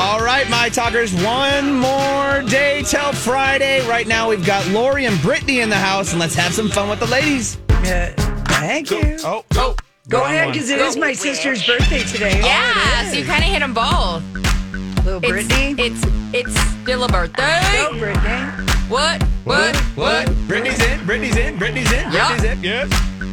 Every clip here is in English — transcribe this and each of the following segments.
All right, my talkers, one more day till Friday. Right now, we've got Lori and Brittany in the house, and let's have some fun with the ladies. Uh, thank you. Oh, oh. Go wrong ahead, one. because it is my sister's birthday today. Yeah, so you kind of hit them both. Little It's, Brittany. it's it's still a birthday. Go, Brittany. What? What? What? Brittany's in, Brittany's in, Brittany's in, Yeah. Brittany's in. Yes.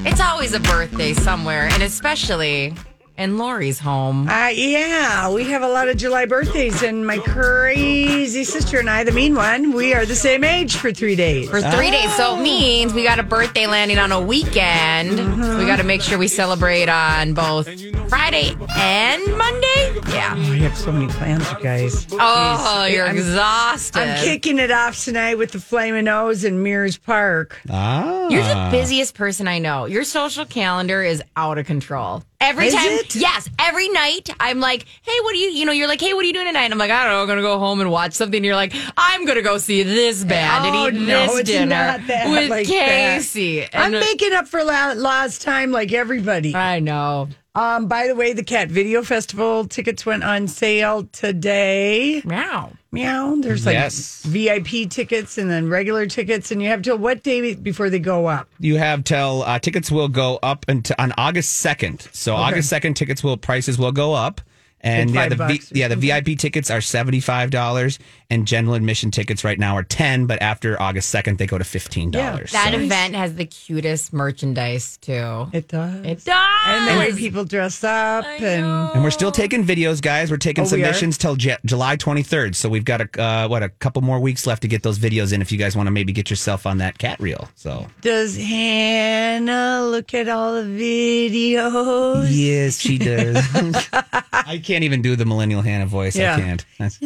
It's always a birthday somewhere, and especially in Lori's home. Uh, yeah, we have a lot of July birthdays, and my crazy sister and I, the mean one, we are the same age for three days. For three days, so it means we got a birthday landing on a weekend. So we got to make sure we celebrate on both Friday and Monday. Yeah. we have so many plans, you guys. Oh, you're I'm- exhausted. I'm kicking it off tonight with the Flamin' Oh's in Mears Park. Ah. You're the busiest person I know. Your social calendar is out of control. Every Is time, it? yes, every night I'm like, hey, what are you, you know, you're like, hey, what are you doing tonight? And I'm like, I don't know, I'm gonna go home and watch something. And you're like, I'm gonna go see this band Oh, and eat no, this it's dinner not that with like that. Casey. I'm making up for la- lost time like everybody. I know. Um, by the way, the Cat Video Festival tickets went on sale today. Meow. Meow. There's like Yes. VIP tickets and then regular tickets, and you have till what day before they go up? You have till uh, tickets will go up until on August second. So August second, tickets will prices will go up. And yeah, the v, bucks or yeah the VIP tickets are seventy five dollars, and general admission tickets right now are ten. But after August second, they go to fifteen dollars. That event has the cutest merchandise too. It does. It does. and the way people dress up and And we're still taking videos, guys. We're taking Oh, we submissions till J- July 23rd. So we've got a uh, what a couple more weeks left to get those videos in. If you guys want to maybe get yourself on that cat reel. So does Hannah look at all the videos? yes, she does. I can't even do the millennial Hannah voice. Yeah. I can't. That's-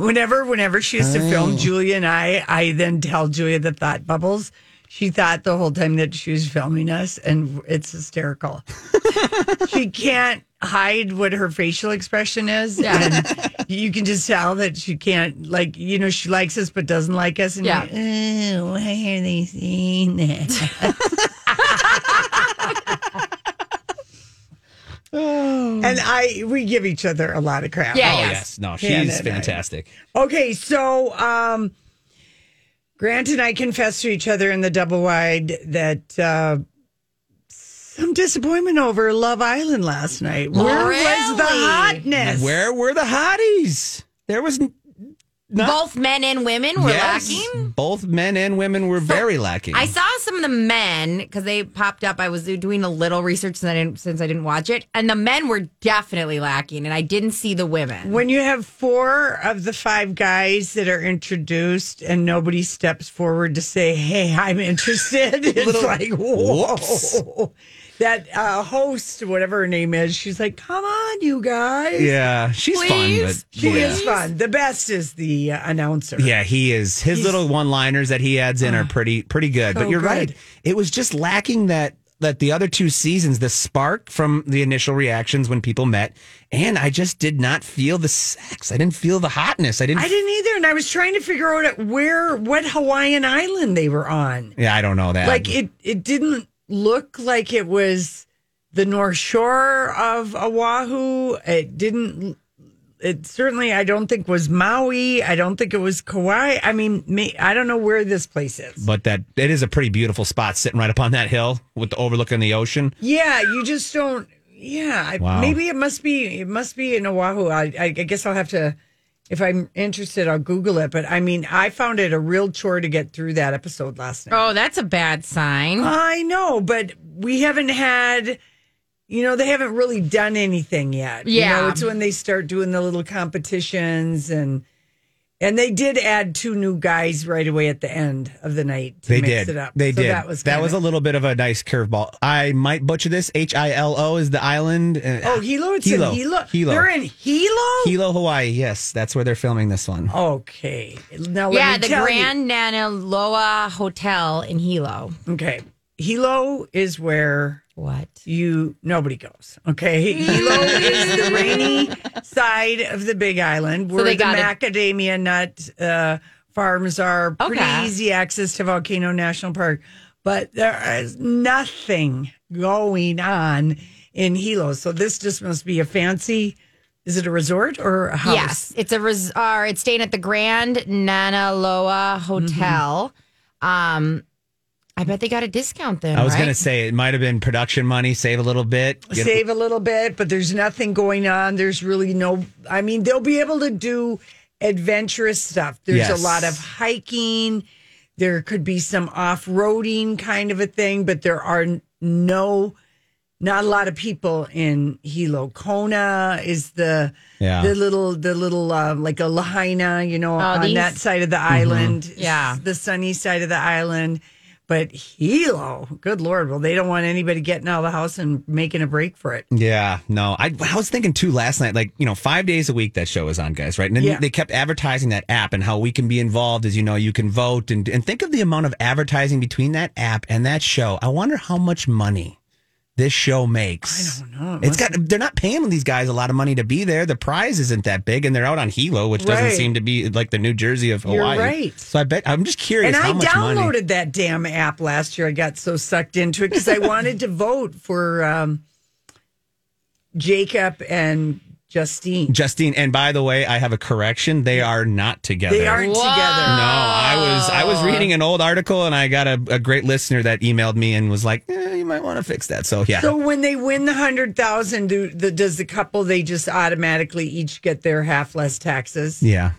Whenever, whenever she used to Oh. film Julia and I, I then tell Julia the thought bubbles. She thought the whole time that she was filming us, and it's hysterical. she can't hide what her facial expression is, and you can just tell that she can't, like, you know, she likes us but doesn't like us. And Yeah. you're like, oh, why are they saying that? and I, we give each other a lot of crap. Yeah, oh yes. yes, no, she's and fantastic. Okay, so um, Grant and I confessed to each other in the double wide that uh, some disappointment over Love Island last night. Where was the Really? hotness? Where were the hotties? There was not- Both men and women were Yes, lacking. Both men and women were very lacking. I saw some of the men because they popped up. I was doing a little research since I didn't, since I didn't watch it, and the men were definitely lacking, and I didn't see the women. When you have four of the five guys that are introduced and nobody steps forward to say, "Hey, I'm interested," it's like, whoa. whoops. That uh, host, whatever her name is, she's like, "Come on, you guys." yeah, she's fun, but She yeah. is fun. The best is the uh, announcer. Yeah, he is. His little one-liners that he adds in are pretty pretty good. so but you're good. right. It was just lacking that that the other two seasons, the spark from the initial reactions when people met, and I just did not feel the sex. I didn't feel the hotness. I didn't. I didn't either, and I was trying to figure out where, what Hawaiian island they were on. yeah, I don't know that. Like it, it didn't look like it was the North Shore of Oahu. It didn't. It certainly, I don't think was Maui. I don't think it was Kauai. I mean, may, I don't know where this place is. but that it is a pretty beautiful spot sitting right up on that hill with the overlooking the ocean. Yeah, you just don't. Yeah, Wow. maybe it must be. It must be in Oahu. I, I, I guess I'll have to if I'm interested, I'll Google it. But I mean, I found it a real chore to get through that episode last night. Oh, that's a bad sign. I know, but we haven't had, you know, they haven't really done anything yet. You Yeah. know, it's when they start doing the little competitions and and they did add two new guys right away at the end of the night to They mix did. it up. They So did. That was that kinda- was a little bit of a nice curveball. I might butcher this. H I L O is the island. Uh, Oh, Hilo. It's Hilo. in Hilo. Hilo. They're in Hilo. Hilo, Hawaii. Yes, that's where they're filming this one. Okay. Now let yeah, me the tell you- Grand Naniloa Hotel in Hilo. Okay. Hilo is where What? you nobody goes. Okay, Hilo is the rainy side of the Big Island where they the got it. macadamia nut uh, farms are. Pretty Okay. easy access to Volcano National Park, but there is nothing going on in Hilo. So this just must be a fancy. Is it a resort or a house? Yes, it's a res- or it's staying at the Grand Naniloa Hotel. Um, I bet they got a discount then. I was right? going to say it might have been production money, save a little bit. Save a little bit, but there's nothing going on. There's really no, I mean, they'll be able to do adventurous stuff. There's Yes. a lot of hiking. There could be some off roading kind of a thing, but there are no, not a lot of people in Hilo. Kona is the, Yeah. the little, the little, uh, like a Lahaina, you know, on Oh, these- that side of the island. Yeah. The sunny side of the island. But Hilo, good Lord, well, they don't want anybody getting out of the house and making a break for it. Yeah, no. I, I was thinking too last night, like, you know, five days a week that show is on, guys, right? And then Yeah. they kept advertising that app and how we can be involved as you know, you can vote and, and think of the amount of advertising between that app and that show. I wonder how much money this show makes. I don't know. It It's got they're not paying these guys a lot of money to be there. The prize isn't that big and they're out on Hilo, which doesn't Right. seem to be like the New Jersey of You're Hawaii. right. So I bet I'm just curious And I downloaded money. that damn app last year. I got so sucked into it because I wanted to vote for um, Jacob and Justine. Justine, and by the way, I have a correction. They are not together. They aren't Whoa. together. No, I was I was reading an old article and I got a, a great listener that emailed me and was like, eh, "You might want to fix that." So yeah, So when they win the hundred thousand, do the, does the couple they just automatically each get their half less taxes? yeah,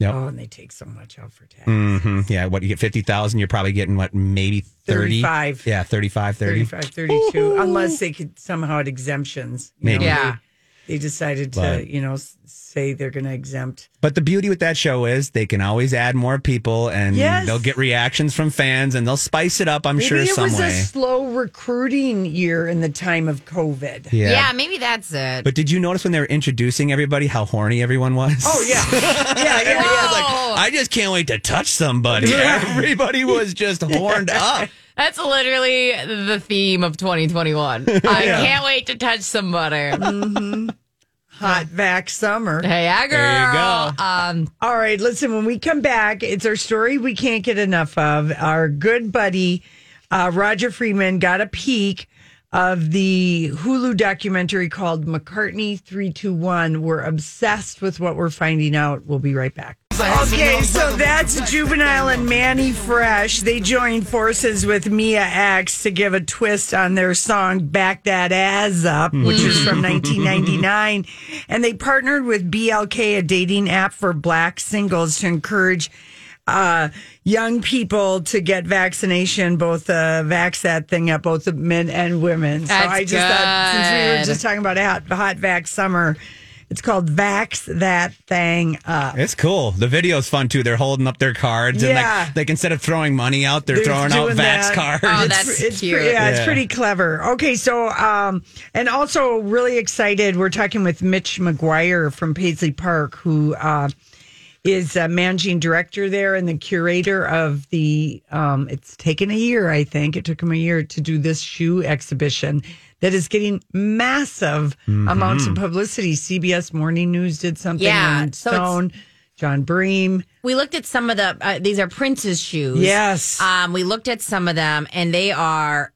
yep, Oh, and they take so much out for tax. hmm yeah. What you get fifty thousand? You're probably getting what maybe 30? 35. Yeah, 35, 30. 35, 32, unless they could somehow had exemptions. you Maybe. know, Yeah. They, they decided to, But- you know, say they're going to exempt. But the beauty with that show is they can always add more people and Yes. they'll get reactions from fans and they'll spice it up. I'm Maybe sure it some was way. a slow recruiting year in the time of COVID. yeah. Yeah. maybe that's it. But did you notice when they were introducing everybody how horny everyone was? Oh yeah, yeah, yeah, yeah. Whoa. I just can't wait to touch somebody. Everybody was just horned up. That's literally the theme of 2021. I can't wait to touch somebody. Hot back summer. Hey, yeah, girl. There you go. Um, All right, listen. When we come back, it's our story we can't get enough of. Our good buddy uh, Roger Friedman got a peek of the Hulu documentary called McCartney Three Two One. We're obsessed with what we're finding out. We'll be right back. Okay, so that's Juvenile and Mannie Fresh. They joined forces with Mia X to give a twist on their song Back That Ass Up, which is from 1999. And they partnered with BLK, a dating app for black singles, to encourage uh, young people to get vaccination, both uh, vax that thing up, both the men and women. So That's I just thought, since we were just talking about a hot, hot vax summer, it's called Vax That Thing Up. It's cool. The video's fun too. They're holding up their cards and Yeah. like, like instead of throwing money out, they're, They're throwing out Vax that. cards. Oh, It's- that's it's cute. Pretty, yeah, it's pretty clever. Okay, so um, and also really excited. We're talking with Mitch Maguire from Paisley Park, who uh, is uh, managing director there and the curator of the. Um, it's taken a year, I think. It took him a year to do this shoe exhibition that is getting massive Mm-hmm. amounts of publicity. CBS Morning News did something. Yeah, Rolling so Stone, Jon Bream. we looked at some of the, uh, these are Prince's shoes. Yes. Um, we looked at some of them and they are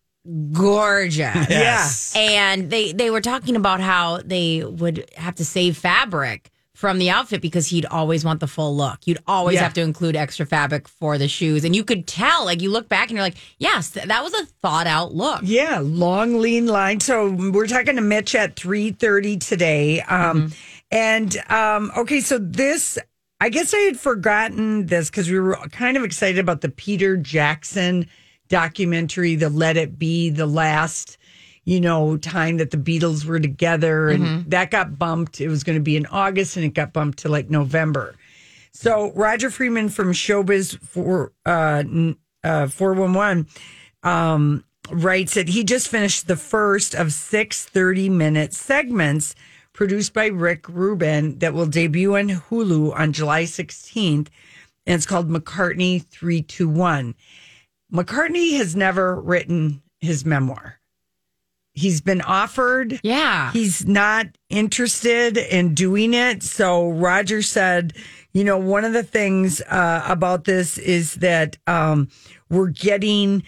gorgeous. Yes. And they, they were talking about how they would have to save fabric from the outfit because he'd always want the full look. You'd always Yeah. have to include extra fabric for the shoes. And you could tell, like, you look back and you're like, yes, th- that was a thought out look. Yeah, long lean line. So we're talking to Mitch at three thirty today. Um, And um, okay, so this I guess I had forgotten this because we were kind of excited about the Peter Jackson documentary, the Let It Be, the last, you know, time that the Beatles were together. And that got bumped. It was going to be in August and it got bumped to like November. So Roger Friedman from Showbiz for uh, uh, 411 um, writes that he just finished the first of six 30 minute segments produced by Rick Rubin that will debut on Hulu on July 16th. And it's called McCartney 321. McCartney has never written his memoir. He's been offered. Yeah. He's not interested in doing it. So Roger said, you know, one of the things uh, about this is that um, we're getting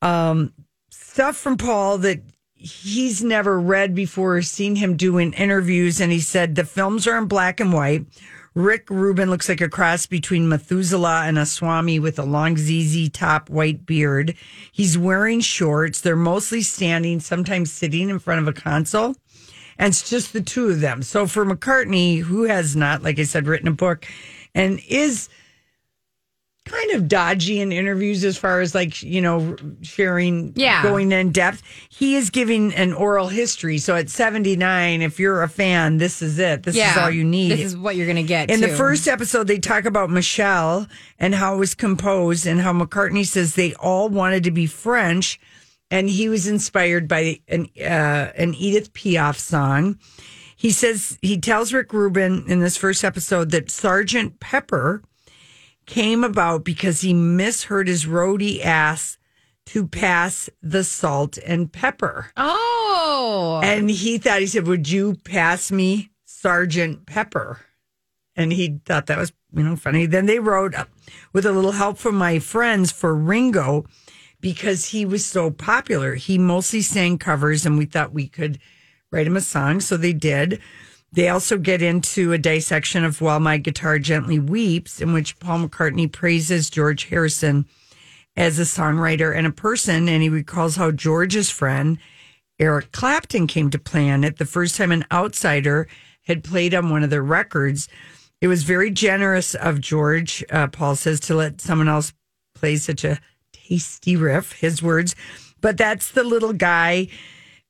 um, stuff from Paul that he's never read before, seen him doing interviews. And he said the films are in black and white. Rick Rubin looks like a cross between Methuselah and a Swami with a long ZZ top white beard. He's wearing shorts. They're mostly standing, sometimes sitting in front of a console. And it's just the two of them. So for McCartney, who has not, like I said, written a book and is kind of dodgy in interviews as far as like, you know, sharing, Yeah. going in depth, he is giving an oral history. So at 79, if you're a fan, this is it. This is all you need. This is what you're going to get. In the first episode, they talk about Michelle and how it was composed, and how McCartney says they all wanted to be French, and he was inspired by an uh, an Edith Piaf song. He says he tells Rick Rubin in this first episode that Sergeant Pepper came about because he misheard his roadie ass to pass the salt and pepper. Oh. And he thought, he said, Would you pass me Sergeant Pepper? And he thought that was, you know, funny. Then they wrote up with a little help from my friends for Ringo because he was so popular. He mostly sang covers, and we thought we could write him a song. So they did. They also get into a dissection of While My Guitar Gently Weeps, in which Paul McCartney praises George Harrison as a songwriter and a person. And he recalls how George's friend, Eric Clapton, came to it the first time an outsider had played on one of their records. It was very generous of George, uh, Paul says, to let someone else play such a tasty riff, his words. But that's the little guy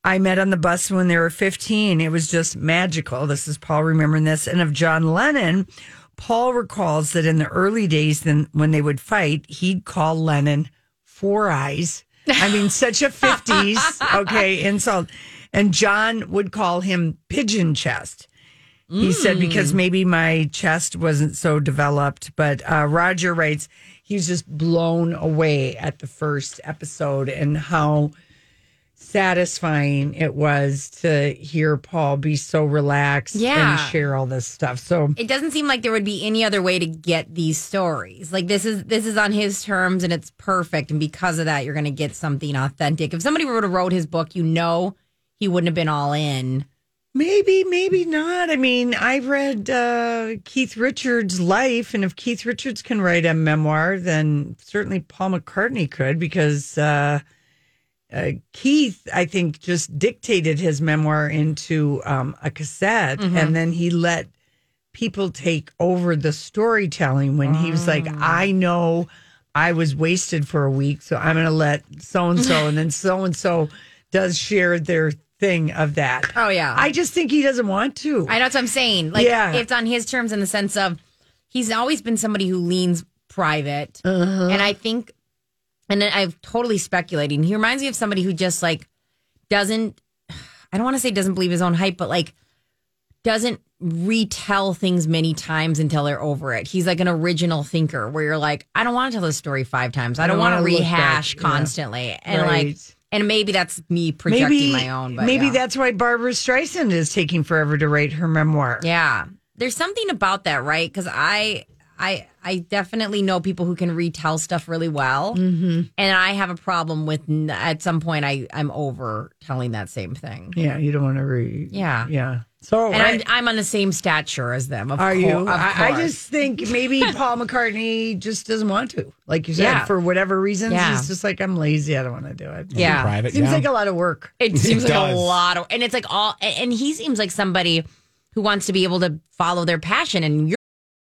I met on the bus when they were 15. It was just magical. This is Paul remembering this. And of John Lennon, Paul recalls that in the early days, then when they would fight, he'd call Lennon Four Eyes. I mean, such a 50s, okay, insult. And John would call him Pigeon Chest. He said, because maybe my chest wasn't so developed. But uh, Roger writes, he was just blown away at the first episode and how satisfying it was to hear Paul be so relaxed Yeah. and share all this stuff. So it doesn't seem like there would be any other way to get these stories. Like this is this is on his terms and it's perfect. And because of that, you're going to get something authentic. If somebody were to wrote his book, you know he wouldn't have been all in. maybe, maybe not. I mean, I've read uh, Keith Richards' life, and if Keith Richards can write a memoir, then certainly Paul McCartney could because. Uh, uh, Keith, I think, just dictated his memoir into um, a cassette, and then he let people take over the storytelling when he was like, I know I was wasted for a week, so I'm going to let so and so, and then so and so does share their thing of that. Oh, yeah. I just think he doesn't want to. I know what I'm saying. Like Yeah. it's on his terms in the sense of he's always been somebody who leans private. Uh-huh. And I think and then I'm totally speculating. He reminds me of somebody who just like doesn't I don't want to say doesn't believe his own hype, but like doesn't retell things many times until they're over it. He's like an original thinker where you're like, I don't want to tell this story five times. I don't, don't want to rehash back. Yeah. constantly. And Right. like and maybe that's me projecting maybe my own, but maybe yeah. that's why Barbra Streisand is taking forever to write her memoir. Yeah. There's something about that, right? Because I I I definitely know people who can retell stuff really well. Mm-hmm. And I have a problem with at some point I, I'm over telling that same thing. Yeah, you don't want to read. Yeah. yeah. So And I- I'm I'm on the same stature as them. Of Are cour- you? Of I, I just think maybe Paul McCartney just doesn't want to. Like you said, Yeah. for whatever reasons, Yeah. he's just like, I'm lazy. I don't want to do it. Yeah. Private. Seems yeah. like a lot of work. It seems like a lot of, and it's like all, and and he seems like somebody who wants to be able to follow their passion. And you're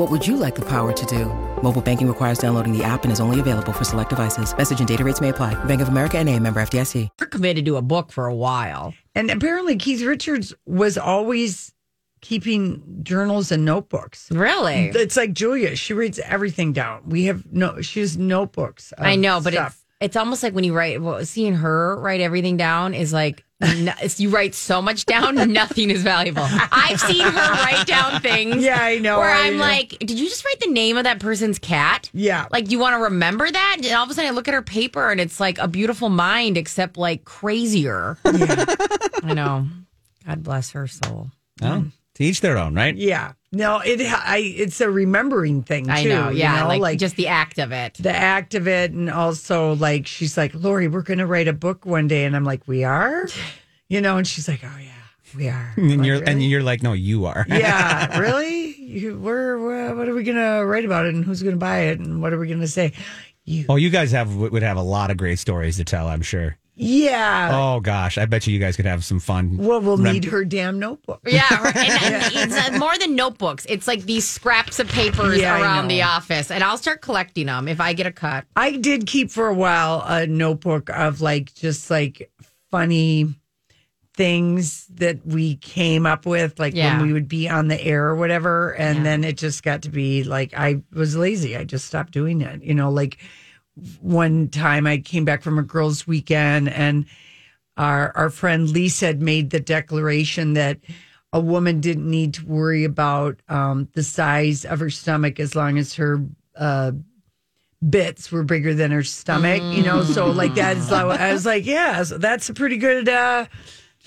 What would you like the power to do? Mobile banking requires downloading the app and is only available for select devices. Message and data rates may apply. Bank of America and a member FDIC. We're committed to a book for a while. And apparently, Keith Richards was always keeping journals and notebooks. Really? It's like Julia; she reads everything down. We have no; she has notebooks. I know, but stuff. It's it's almost like when you write. Well, seeing her write everything down is like no, you write so much down, nothing is valuable. I've seen her write down things. Yeah, I know, Where I I'm know. like, did you just write the name of that person's cat? Yeah. Like, you want to remember that? And all of a sudden, I look at her paper, and it's like a beautiful mind, except like crazier. Yeah. I know. God bless her soul. Oh, to each their own, right? yeah. No, it. I. It's a remembering thing. Too, I know. you Yeah, know? like, just the act of it. the act of it, and also like she's like, Lori, we're going to write a book one day, and I'm like, we are, you know, and she's like, oh yeah, we are. I'm And like, you're and you're like, no, you are. yeah, really? You, we're, we're what are we gonna write about it, and who's gonna buy it, and what are we gonna say? You, Oh, you guys have would have a lot of great stories to tell. I'm sure. Yeah. Oh gosh, I bet you you guys could have some fun. Well, we'll rem- need her damn notebook. Yeah, right. and, and it's uh, more than notebooks. It's like these scraps of papers Yeah, I around know. the office, and I'll start collecting them if I get a cut. I did keep for a while a notebook of like just like funny things that we came up with, like Yeah. when we would be on the air or whatever. And then it just got to be like I was lazy. I just stopped doing it. You know, like one time I came back from a girls' weekend and our our friend Lisa had made the declaration that a woman didn't need to worry about um, the size of her stomach as long as her uh, bits were bigger than her stomach. You know, so like that's I was like, yeah, so that's a pretty good. Uh,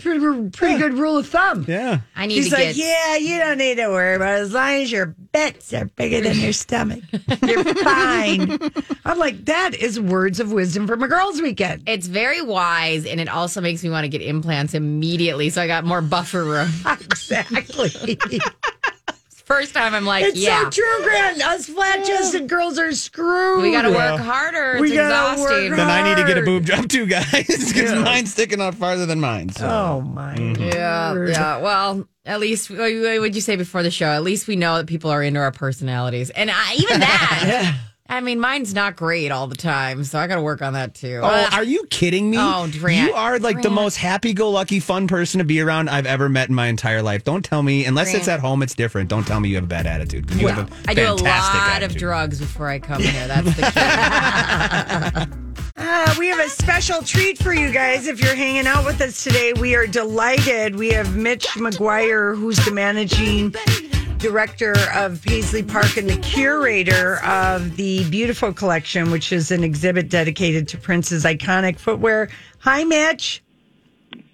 Pretty, pretty good rule of thumb. Yeah. I need He's to like, get. yeah, you don't need to worry about it as long as your bits are bigger than your stomach. You're fine. I'm like, that is words of wisdom from a girls' weekend. It's very wise, and it also makes me want to get implants immediately, so I got more buffer room. Exactly. First time, I'm like, it's yeah, so true, Grant. Us flat chested girls are screwed. we got to work harder. It's We gotta work exhausting. Then I need to get a boob job too, guys, because mine's sticking out farther than mine. So. Oh my. Mm-hmm. Yeah, yeah. Well, at least what would you say before the show? At least we know that people are into our personalities, and I, even that. I mean, mine's not great all the time, so I got to work on that too. Oh, Uh, are you kidding me? Oh, Grant, you are like the most happy-go-lucky, fun person to be around I've ever met in my entire life. Don't tell me, unless it's at home, it's different. Don't tell me you have a bad attitude. 'cause You have a I do a fantastic lot of attitude. drugs before I come here. That's the key. Ah, we have a special treat for you guys if you're hanging out with us today. We are delighted. We have Mitch Maguire, who's the managing director of Paisley Park and the curator of the Beautiful Collection, which is an exhibit dedicated to Prince's iconic footwear. Hi, Mitch.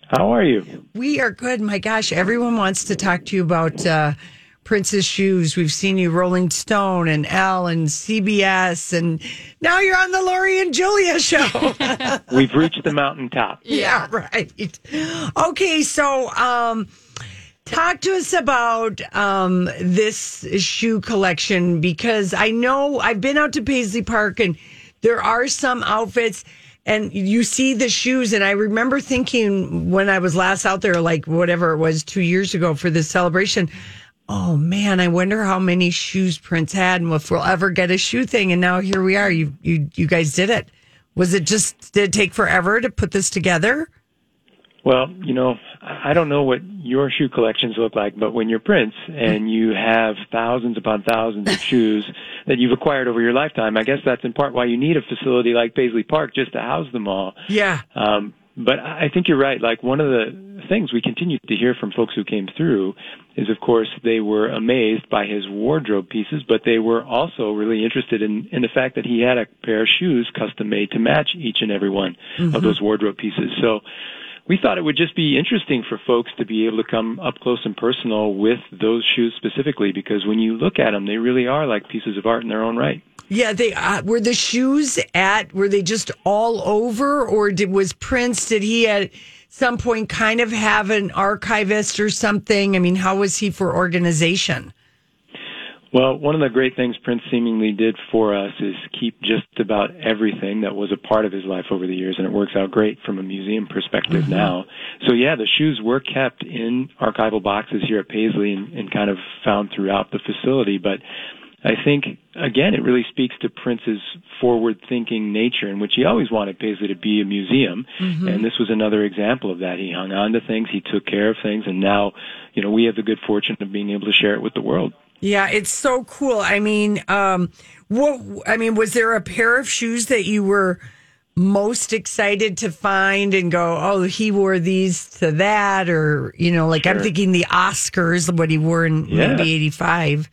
How are you? We are good. My gosh, everyone wants to talk to you about uh, Prince's shoes. We've seen you Rolling Stone and Elle and CBS, and now you're on the Lori and Julia show. We've reached the mountaintop. yeah, right. Okay, so um, talk to us about um, this shoe collection because I know I've been out to Paisley Park and there are some outfits. And you see the shoes, and I remember thinking when I was last out there, like whatever it was two years ago for this celebration, oh man, I wonder how many shoes Prince had, and if we'll ever get a shoe thing. And now here we are. You you you guys did it. Was it just did it take forever to put this together? Well, you know, I don't know what your shoe collections look like, but when you're Prince and you have thousands upon thousands of shoes that you've acquired over your lifetime, I guess that's in part why you need a facility like Paisley Park just to house them all. Yeah. Um, but I think you're right. Like one of the things we continued to hear from folks who came through is, of course, they were amazed by his wardrobe pieces, but they were also really interested in, in the fact that he had a pair of shoes custom made to match each and every one Mm-hmm. of those wardrobe pieces. So we thought it would just be interesting for folks to be able to come up close and personal with those shoes specifically because when you look at them, they really are like pieces of art in their own right. Yeah, they uh, were the shoes at were they just all over, or did was Prince? Did he at some point kind of have an archivist or something? I mean, how was he for organization? Well, one of the great things Prince seemingly did for us is keep just about everything that was a part of his life over the years, and it works out great from a museum perspective mm-hmm. now. So yeah, the shoes were kept in archival boxes here at Paisley and, and kind of found throughout the facility, but I think again it really speaks to Prince's forward-thinking nature, in which he always wanted Paisley to be a museum, mm-hmm. and this was another example of that. He hung on to things, he took care of things, and now, you know, we have the good fortune of being able to share it with the world. Yeah, it's so cool. I mean, um, what? I mean, was there a pair of shoes that you were most excited to find and go, oh, he wore these to that, or you know, like I'm thinking the Oscars, what he wore in Yeah. maybe '85.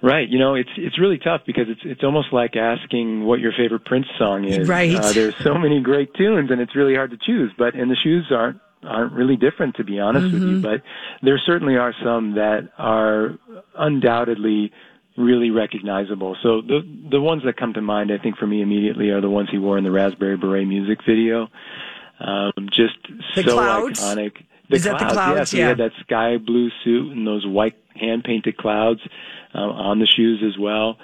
Right. You know, it's it's really tough because it's it's almost like asking what your favorite Prince song is. Right. Uh, there's so many great tunes, and it's really hard to choose. But and the shoes aren't aren't really different, to be honest with you. But there certainly are some that are undoubtedly really recognizable. So the the ones that come to mind, I think, for me immediately are the ones he wore in the Raspberry Beret music video. Um, just The so clouds? iconic. The Is that the clouds, clouds? Yeah, so he Yeah. had that sky blue suit and those white hand painted clouds uh, on the shoes as well.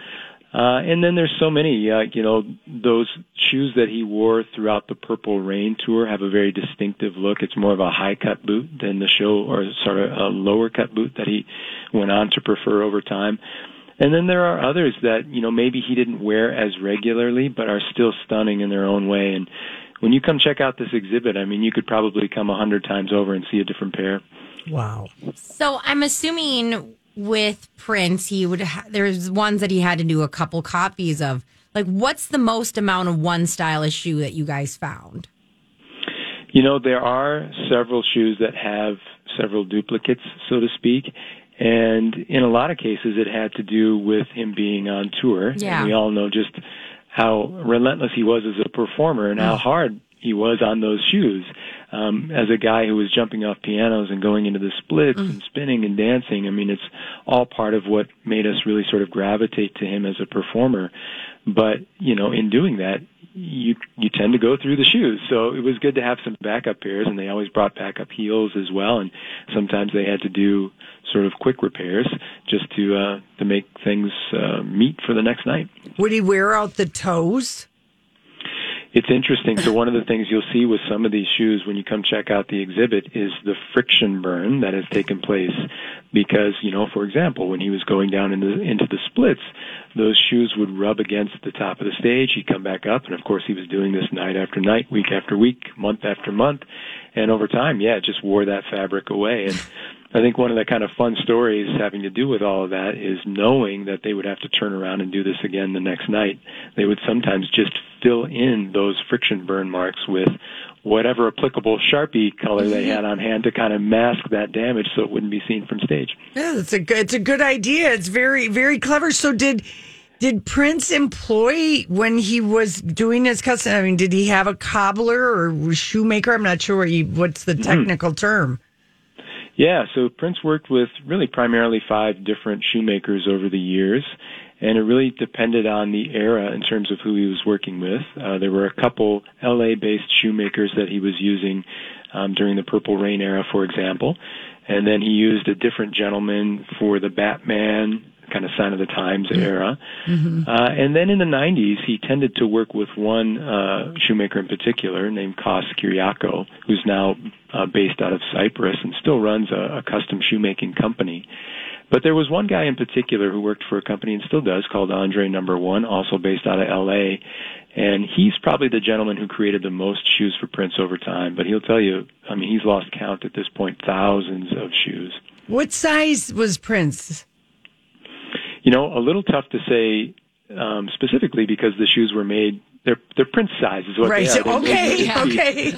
Uh, and then there's so many, uh, you know, those shoes that he wore throughout the Purple Rain tour have a very distinctive look. It's more of a high cut boot than the show, or sort of a lower cut boot that he went on to prefer over time. And then there are others that, you know, maybe he didn't wear as regularly, but are still stunning in their own way. And when you come check out this exhibit, I mean, you could probably come a hundred times over and see a different pair. Wow. So I'm assuming with Prince, he would. Ha- there's ones that he had to do a couple copies of. Like, what's the most amount of one stylish shoe that you guys found? You know, there are several shoes that have several duplicates, so to speak. And in a lot of cases, it had to do with him being on tour. Yeah. And we all know just how relentless he was as a performer and how hard he was on those shoes. Um, as a guy who was jumping off pianos and going into the splits and spinning and dancing, I mean, it's all part of what made us really sort of gravitate to him as a performer. But, you know, in doing that, you you tend to go through the shoes. So it was good to have some backup pairs, and they always brought backup heels as well. And sometimes they had to do sort of quick repairs just to uh, to make things uh, meet for the next night. Would he wear out the toes? It's interesting. So one of the things you'll see with some of these shoes when you come check out the exhibit is the friction burn that has taken place because, you know, for example, when he was going down into into the splits, those shoes would rub against the top of the stage. He'd come back up and of course he was doing this night after night, week after week, month after month. And over time, yeah, it just wore that fabric away and I think one of the kind of fun stories having to do with all of that is knowing that they would have to turn around and do this again the next night. They would sometimes just fill in those friction burn marks with whatever applicable Sharpie color they mm-hmm. had on hand to kind of mask that damage so it wouldn't be seen from stage. Yeah, it's a good. It's a good idea. It's very very clever. So did did Prince employ when he was doing his custom? I mean, did he have a cobbler or shoemaker? I'm not sure what you, what's the mm-hmm. technical term. Yeah, so Prince worked with really primarily five different shoemakers over the years, and it really depended on the era in terms of who he was working with. Uh, there were a couple LA-based shoemakers that he was using um, during the Purple Rain era, for example, and then he used a different gentleman for the Batman kind of sign of the times era. Uh, and then in the 90s, he tended to work with one uh, shoemaker in particular named Kos Kiriako, who's now uh, based out of Cyprus and still runs a, a custom shoemaking company. But there was one guy in particular who worked for a company and still does called Andre Number One, also based out of LA. And he's probably the gentleman who created the most shoes for Prince over time. But he'll tell you, I mean, he's lost count at this point, thousands of shoes. What size was Prince? You know, a little tough to say um, specifically because the shoes were made they're they're Prince size is what Right. they are. They're Okay. made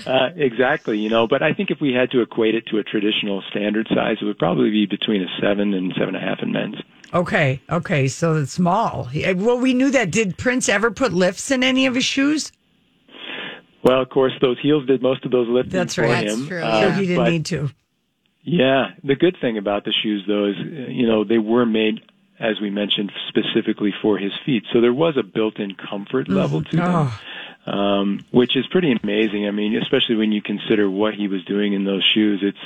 for Okay. Uh, exactly. You know, but I think if we had to equate it to a traditional standard size, it would probably be between a seven and seven and a half in men's. Okay. Okay. So it's small. Well, we knew that. Did Prince ever put lifts in any of his shoes? Well, of course, those heels did most of those lifting That's for right. him. That's true, Uh, so he didn't but- need to. Yeah, the good thing about the shoes, though, is uh, you know they were made, as we mentioned, specifically for his feet. So there was a built-in comfort level to them, Oh. um, which is pretty amazing. I mean, especially when you consider what he was doing in those shoes, it's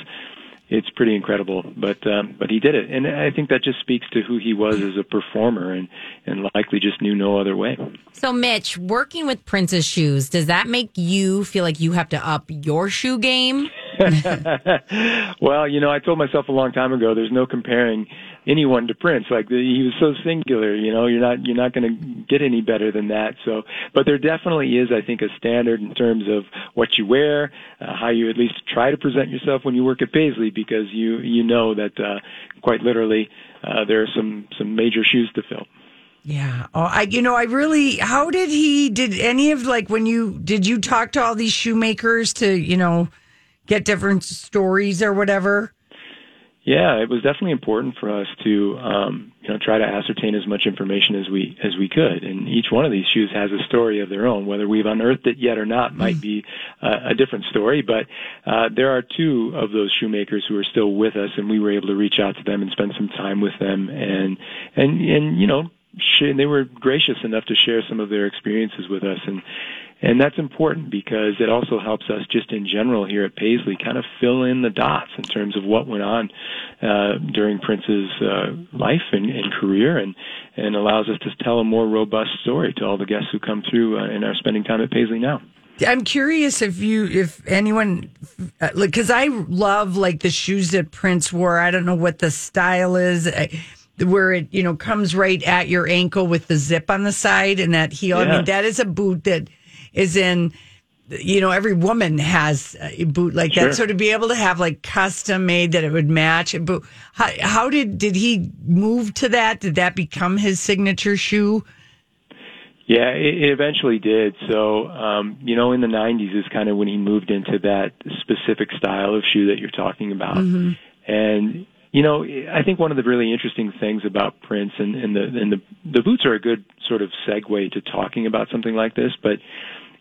it's pretty incredible. But um, but he did it, and I think that just speaks to who he was as a performer, and and likely just knew no other way. So, Mitch, working with Prince's shoes, does that make you feel like you have to up your shoe game? well, you know, I told myself a long time ago, there's no comparing anyone to Prince. Like he was so singular, you know, you're not you're not going to get any better than that. So, but there definitely is, I think, a standard in terms of what you wear, uh, how you at least try to present yourself when you work at Paisley, because you you know that uh, quite literally uh, there are some some major shoes to fill. Yeah. Oh, I, you know, I really, how did he, did any of like when you, did you talk to all these shoemakers to, you know, get different stories or whatever? Yeah, it was definitely important for us to um, you know try to ascertain as much information as we as we could. And each one of these shoes has a story of their own. Whether we've unearthed it yet or not might be uh, a different story. But uh, there are two of those shoemakers who are still with us, and we were able to reach out to them and spend some time with them. And and and you know sh- they were gracious enough to share some of their experiences with us. And and that's important because it also helps us just in general here at Paisley kind of fill in the dots in terms of what went on uh, during Prince's uh, life and, and career and, and allows us to tell a more robust story to all the guests who come through uh, and are spending time at Paisley now. I'm curious if you, if anyone, uh, because I love like the shoes that Prince wore. I don't know what the style is, uh, where it you know comes right at your ankle with the zip on the side and that heel. I mean, that is a boot that is in. You know, every woman has a boot like Sure. that. So to be able to have like custom made that it would match a boot. How, how did did he move to that? Did that become his signature shoe? Yeah, it, it eventually did. So, um, you know, in the 90s is kind of when he moved into that specific style of shoe that you're talking about. And, you know, I think one of the really interesting things about Prince and, and the, and the, the boots are a good sort of segue to talking about something like this. But,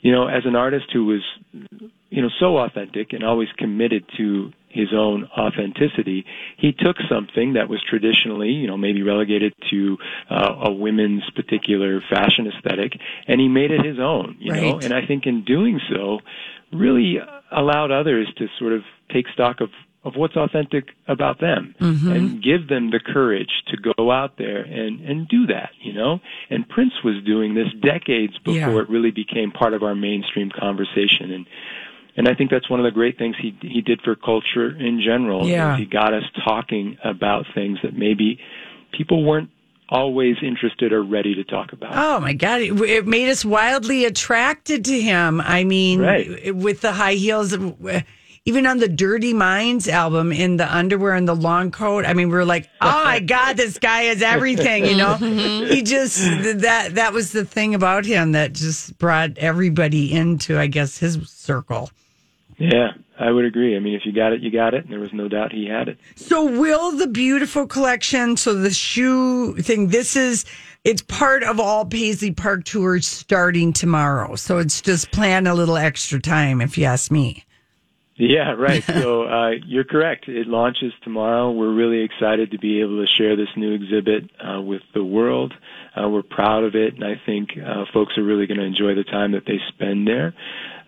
you know, as an artist who was, you know, so authentic and always committed to his own authenticity, he took something that was traditionally, you know, maybe relegated to uh, a women's particular fashion aesthetic, and he made it his own, you know. And I think in doing so, really allowed others to sort of take stock of of what's authentic about them and give them the courage to go out there and and do that you know and prince was doing this decades before Yeah. it really became part of our mainstream conversation and and I think that's one of the great things he he did for culture in general. Yeah. He got us talking about things that maybe people weren't always interested or ready to talk about. Oh my God! It, it made us wildly attracted to him. I mean, Right. with the high heels, uh, even on the Dirty Minds album, in the underwear and the long coat. I mean, we were like, oh my God, this guy is everything. You know, mm-hmm. he just that that was the thing about him that just brought everybody into, I guess, his circle. Yeah, I would agree. I mean, if you got it, you got it, and there was no doubt he had it. So will the beautiful collection, so the shoe thing, this is it's part of all Paisley Park tours starting tomorrow. So it's just plan a little extra time if you ask me. Yeah, right. so uh, you're correct. It launches tomorrow. We're really excited to be able to share this new exhibit uh, with the world. Uh, we're proud of it, and I think uh, folks are really going to enjoy the time that they spend there,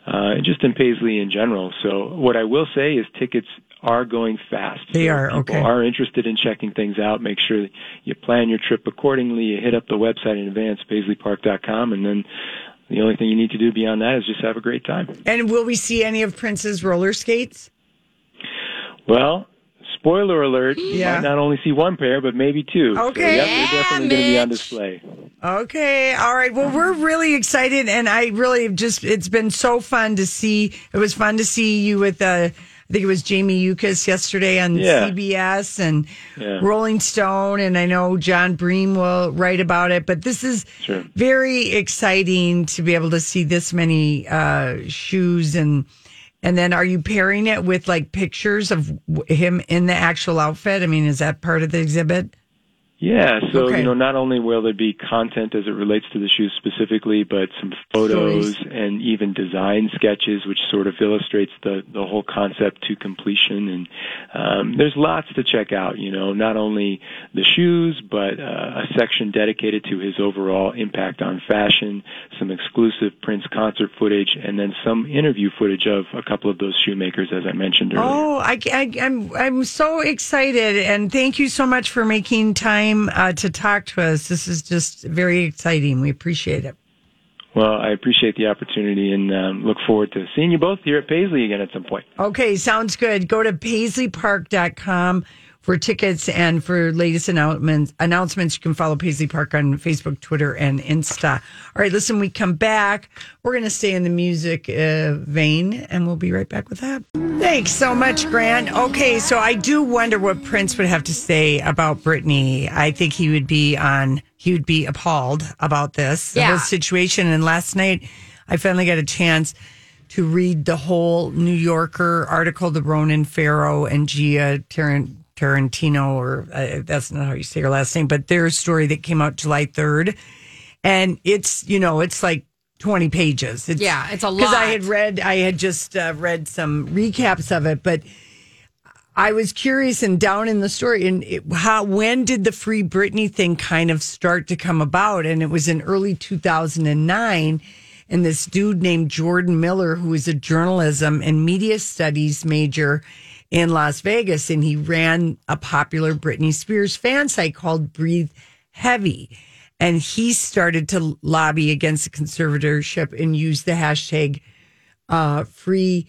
uh, and just in Paisley in general. So what I will say is tickets are going fast. They So are, people okay. Are interested in checking things out. Make sure you plan your trip accordingly. You hit up the website in advance, PaisleyPark.com, and then. The only thing you need to do beyond that is just have a great time. And will we see any of Prince's roller skates? Well, spoiler alert, you might not only see one pair, but maybe two. So, Okay. yep, they're definitely going to be on display. Okay. All right. Well, we're really excited. And I really just, it's been so fun to see. It was fun to see you with uh, I think it was Jamie Yuccas yesterday on Yeah. CBS and Yeah. Rolling Stone, and I know Jon Bream will write about it. But this is Sure. very exciting to be able to see this many uh, shoes and. And then, are you pairing it with like pictures of him in the actual outfit? I mean, is that part of the exhibit? Yeah, so Okay. you know, not only will there be content as it relates to the shoes specifically, but some photos Stories. and even design sketches, which sort of illustrates the the whole concept to completion. And um, there's lots to check out. You know, not only the shoes, but uh, a section dedicated to his overall impact on fashion, some exclusive Prince concert footage, and then some interview footage of a couple of those shoemakers, as I mentioned earlier. Oh, I, I, I'm I'm so excited, and thank you so much for making time uh, to talk to us. This is just very exciting. We appreciate it. Well, I appreciate the opportunity and um, look forward to seeing you both here at Paisley again at some point. Okay, sounds good. Go to paisleypark.com for tickets and for latest announcements. Announcements. You can follow Paisley Park on Facebook, Twitter, and Insta. All right, listen. We come back. We're going to stay in the music uh, vein, and we'll be right back with that. Thanks so much, Grant. Okay, so I do wonder what Prince would have to say about Britney. I think he would be on. He would be appalled about this the Yeah. whole situation. And last night, I finally got a chance to read the whole New Yorker article, the Ronan Farrow and Jia Taran- Tarantino, or uh, that's not how you say her last name, but their story that came out July 3rd. And it's, you know, it's like 20 pages. It's, Yeah, it's a lot. Because I had read, I had just uh, read some recaps of it, but I was curious and down in the story and it, how when did the free Britney thing kind of start to come about? And it was in early 2009 and this dude named Jordan Miller who is a journalism and media studies major in Las Vegas and he ran a popular Britney Spears fan site called Breathe Heavy. And he started to lobby against the conservatorship and use the hashtag uh, free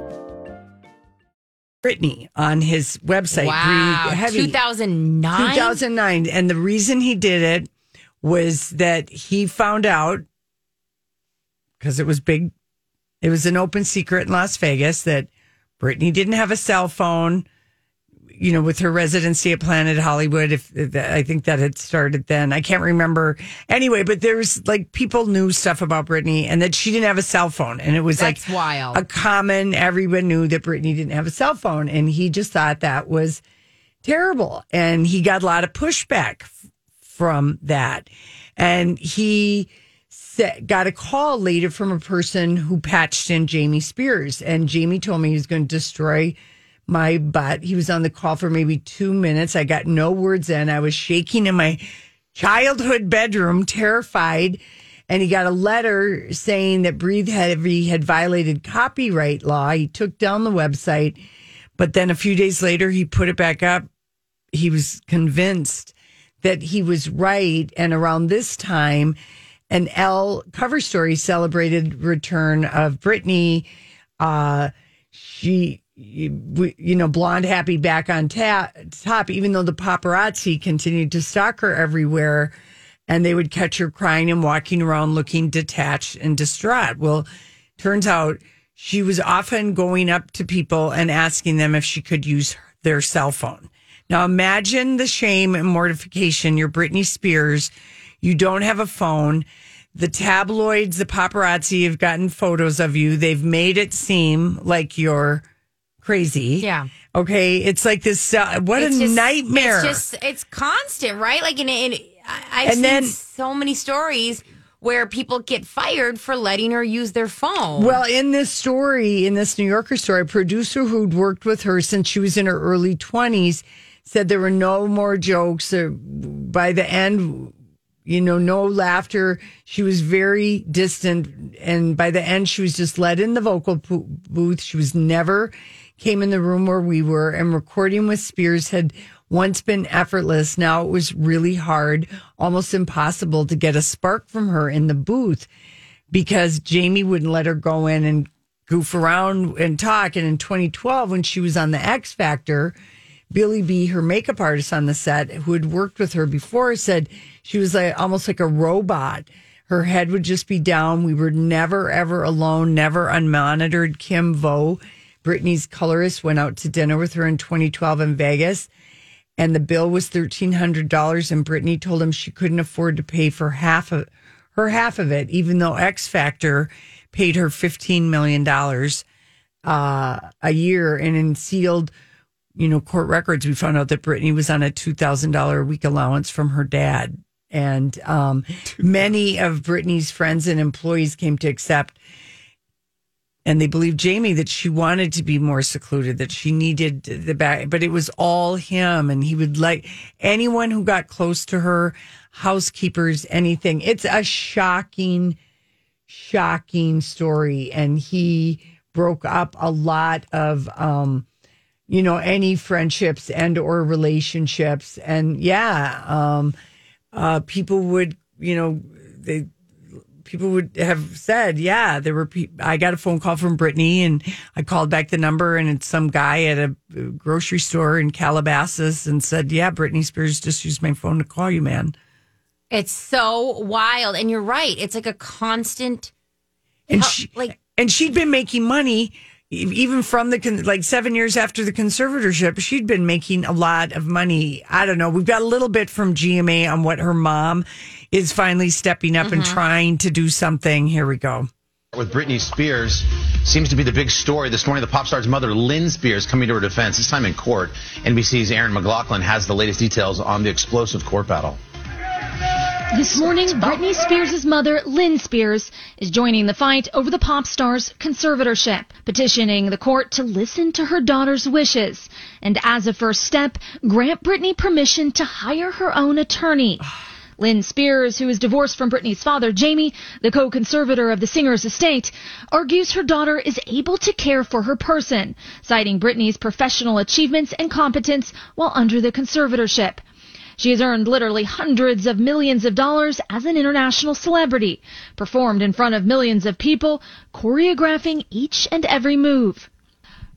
Britney on his website. Wow, 2009. 2009. And the reason he did it was that he found out because it was big, it was an open secret in Las Vegas that Britney didn't have a cell phone. You know, with her residency at Planet Hollywood, if, if I think that had started then, I can't remember. Anyway, but there's like people knew stuff about Britney and that she didn't have a cell phone, and it was That's like wild. a common. Everyone knew that Britney didn't have a cell phone, and he just thought that was terrible. And he got a lot of pushback f- from that. And he got a call later from a person who patched in Jamie Spears. And Jamie told me he was going to destroy my butt. He was on the call for maybe two minutes. I got no words in. I was shaking in my childhood bedroom, terrified. And he got a letter saying that Breathe Heavy had violated copyright law. He took down the website, but then a few days later, he put it back up. He was convinced that he was right. And around this time, an Elle cover story celebrated return of Britney. Uh, she, you you know, blonde, happy, back on ta- top, even though the paparazzi continued to stalk her everywhere and they would catch her crying and walking around looking detached and distraught. Well, turns out she was often going up to people and asking them if she could use their cell phone. Now imagine the shame and mortification. You're Britney Spears. You don't have a phone. The tabloids, the paparazzi have gotten photos of you. They've made it seem like you're crazy. Yeah. Okay, it's like this. Uh, what It's a just- nightmare! It's just it's constant, right? Like in, I've And seen then- so many stories where people get fired for letting her use their phone. Well, in this story, in this New Yorker story, a producer who'd worked with her since she was in her early 20s said there were no more jokes. Uh, By the end, you know, no laughter. She was very distant. And by the end, she was just let in the vocal booth. She was never came in the room where we were. And recording with Spears had once been effortless. Now it was really hard, almost impossible to get a spark from her in the booth because Jamie wouldn't let her go in and goof around and talk. And in 2012, when she was on the X Factor, Billy B, her makeup artist on the set, who had worked with her before, said she was like almost like a robot. Her head would just be down. We were never ever alone, never unmonitored. Kim Vo, Britney's colorist, went out to dinner with her in 2012 in Vegas and the bill was thirteen hundred dollars. And Britney told him she couldn't afford to pay for half of her half of it, even though X Factor paid her fifteen million dollars uh, a year. And in sealed, you know, court records, we found out that Britney was on a two thousand dollar a week allowance from her dad. And um, many of Britney's friends and employees came to accept and they believed Jamie that she wanted to be more secluded, that she needed the back, but it was all him. And he would like anyone who got close to her, housekeepers, anything. It's a shocking, shocking story. And he broke up a lot of, um, you know, any friendships and or relationships. And yeah, um, uh, people would, you know, they, people would have said, yeah, there were. Pe- I got a phone call from Britney, and I called back the number, and it's some guy at a uh, grocery store in Calabasas, and said, yeah, Britney Spears just used my phone to call you, man. it's so wild, and you're right. It's like a constant. And she, like- and she'd been making money even from the con- like seven years after the conservatorship. She'd been making a lot of money. I don't know. We've got a little bit from GMA on what her mom is finally stepping up and mm-hmm. trying to do something. Here we go. with Britney Spears seems to be the big story this morning. The pop star's mother, Lynn Spears, coming to her defense, this time in court. NBC's Erin McLaughlin has the latest details on the explosive court battle. This morning, Britney Spears' mother, Lynn Spears, is joining the fight over the pop star's conservatorship, petitioning the court to listen to her daughter's wishes, and as a first step, grant Britney permission to hire her own attorney. Ah. Lynn Spears, who is divorced from Britney's father, Jamie, the co-conservator of the singer's estate, argues her daughter is able to care for her person, citing Britney's professional achievements and competence while under the conservatorship. She has earned literally hundreds of millions of dollars as an international celebrity, performed in front of millions of people, choreographing each and every move.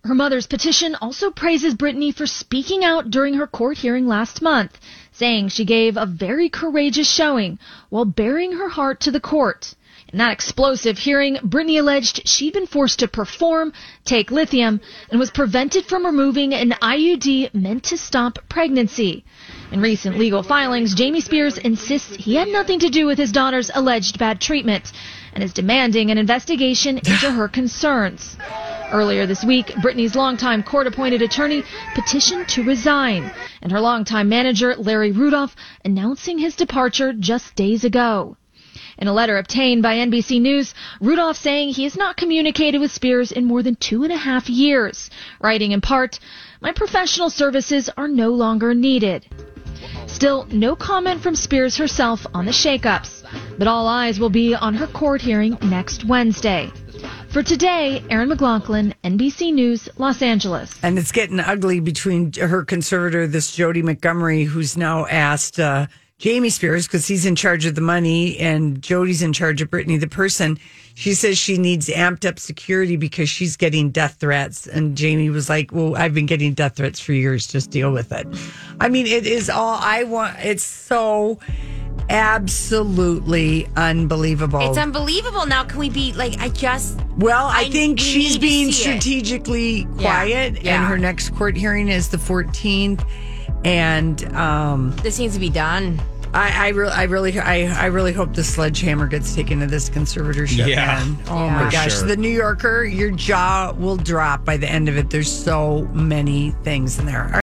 Her mother's petition also praises Britney for speaking out during her court hearing last month, saying she gave a very courageous showing while baring her heart to the court. In that explosive hearing, Britney alleged she'd been forced to perform, take lithium, and was prevented from removing an IUD meant to stop pregnancy. In recent legal filings, Jamie Spears insists he had nothing to do with his daughter's alleged bad treatment and is demanding an investigation into her concerns. Earlier this week, Britney's longtime court appointed attorney petitioned to resign, and her longtime manager, Larry Rudolph, announcing his departure just days ago. In a letter obtained by NBC News, Rudolph saying he has not communicated with Spears in more than two and a half years, writing in part, My professional services are no longer needed. Still, no comment from Spears herself on the shakeups, but all eyes will be on her court hearing next Wednesday. For today, Erin McLaughlin, NBC News, Los Angeles. And it's getting ugly between her conservator, this Jodi Montgomery, who's now asked uh, Jamie Spears, because he's in charge of the money and Jodi's in charge of Britney, the person. She says she needs amped up security because she's getting death threats. And Jamie was like, Well, I've been getting death threats for years. Just deal with it. I mean, it is all I want. It's so absolutely unbelievable. It's unbelievable. Now, can we be like? I just Well, I, I- think she's being see it. strategically quiet, yeah. and her next court hearing is the 14th. And um, this needs to be done. I, I really, I really, I, I really hope the sledgehammer gets taken to this conservatorship. Yeah. man. Oh my For gosh, sure. the New Yorker, your jaw will drop by the end of it. There's so many things in there. All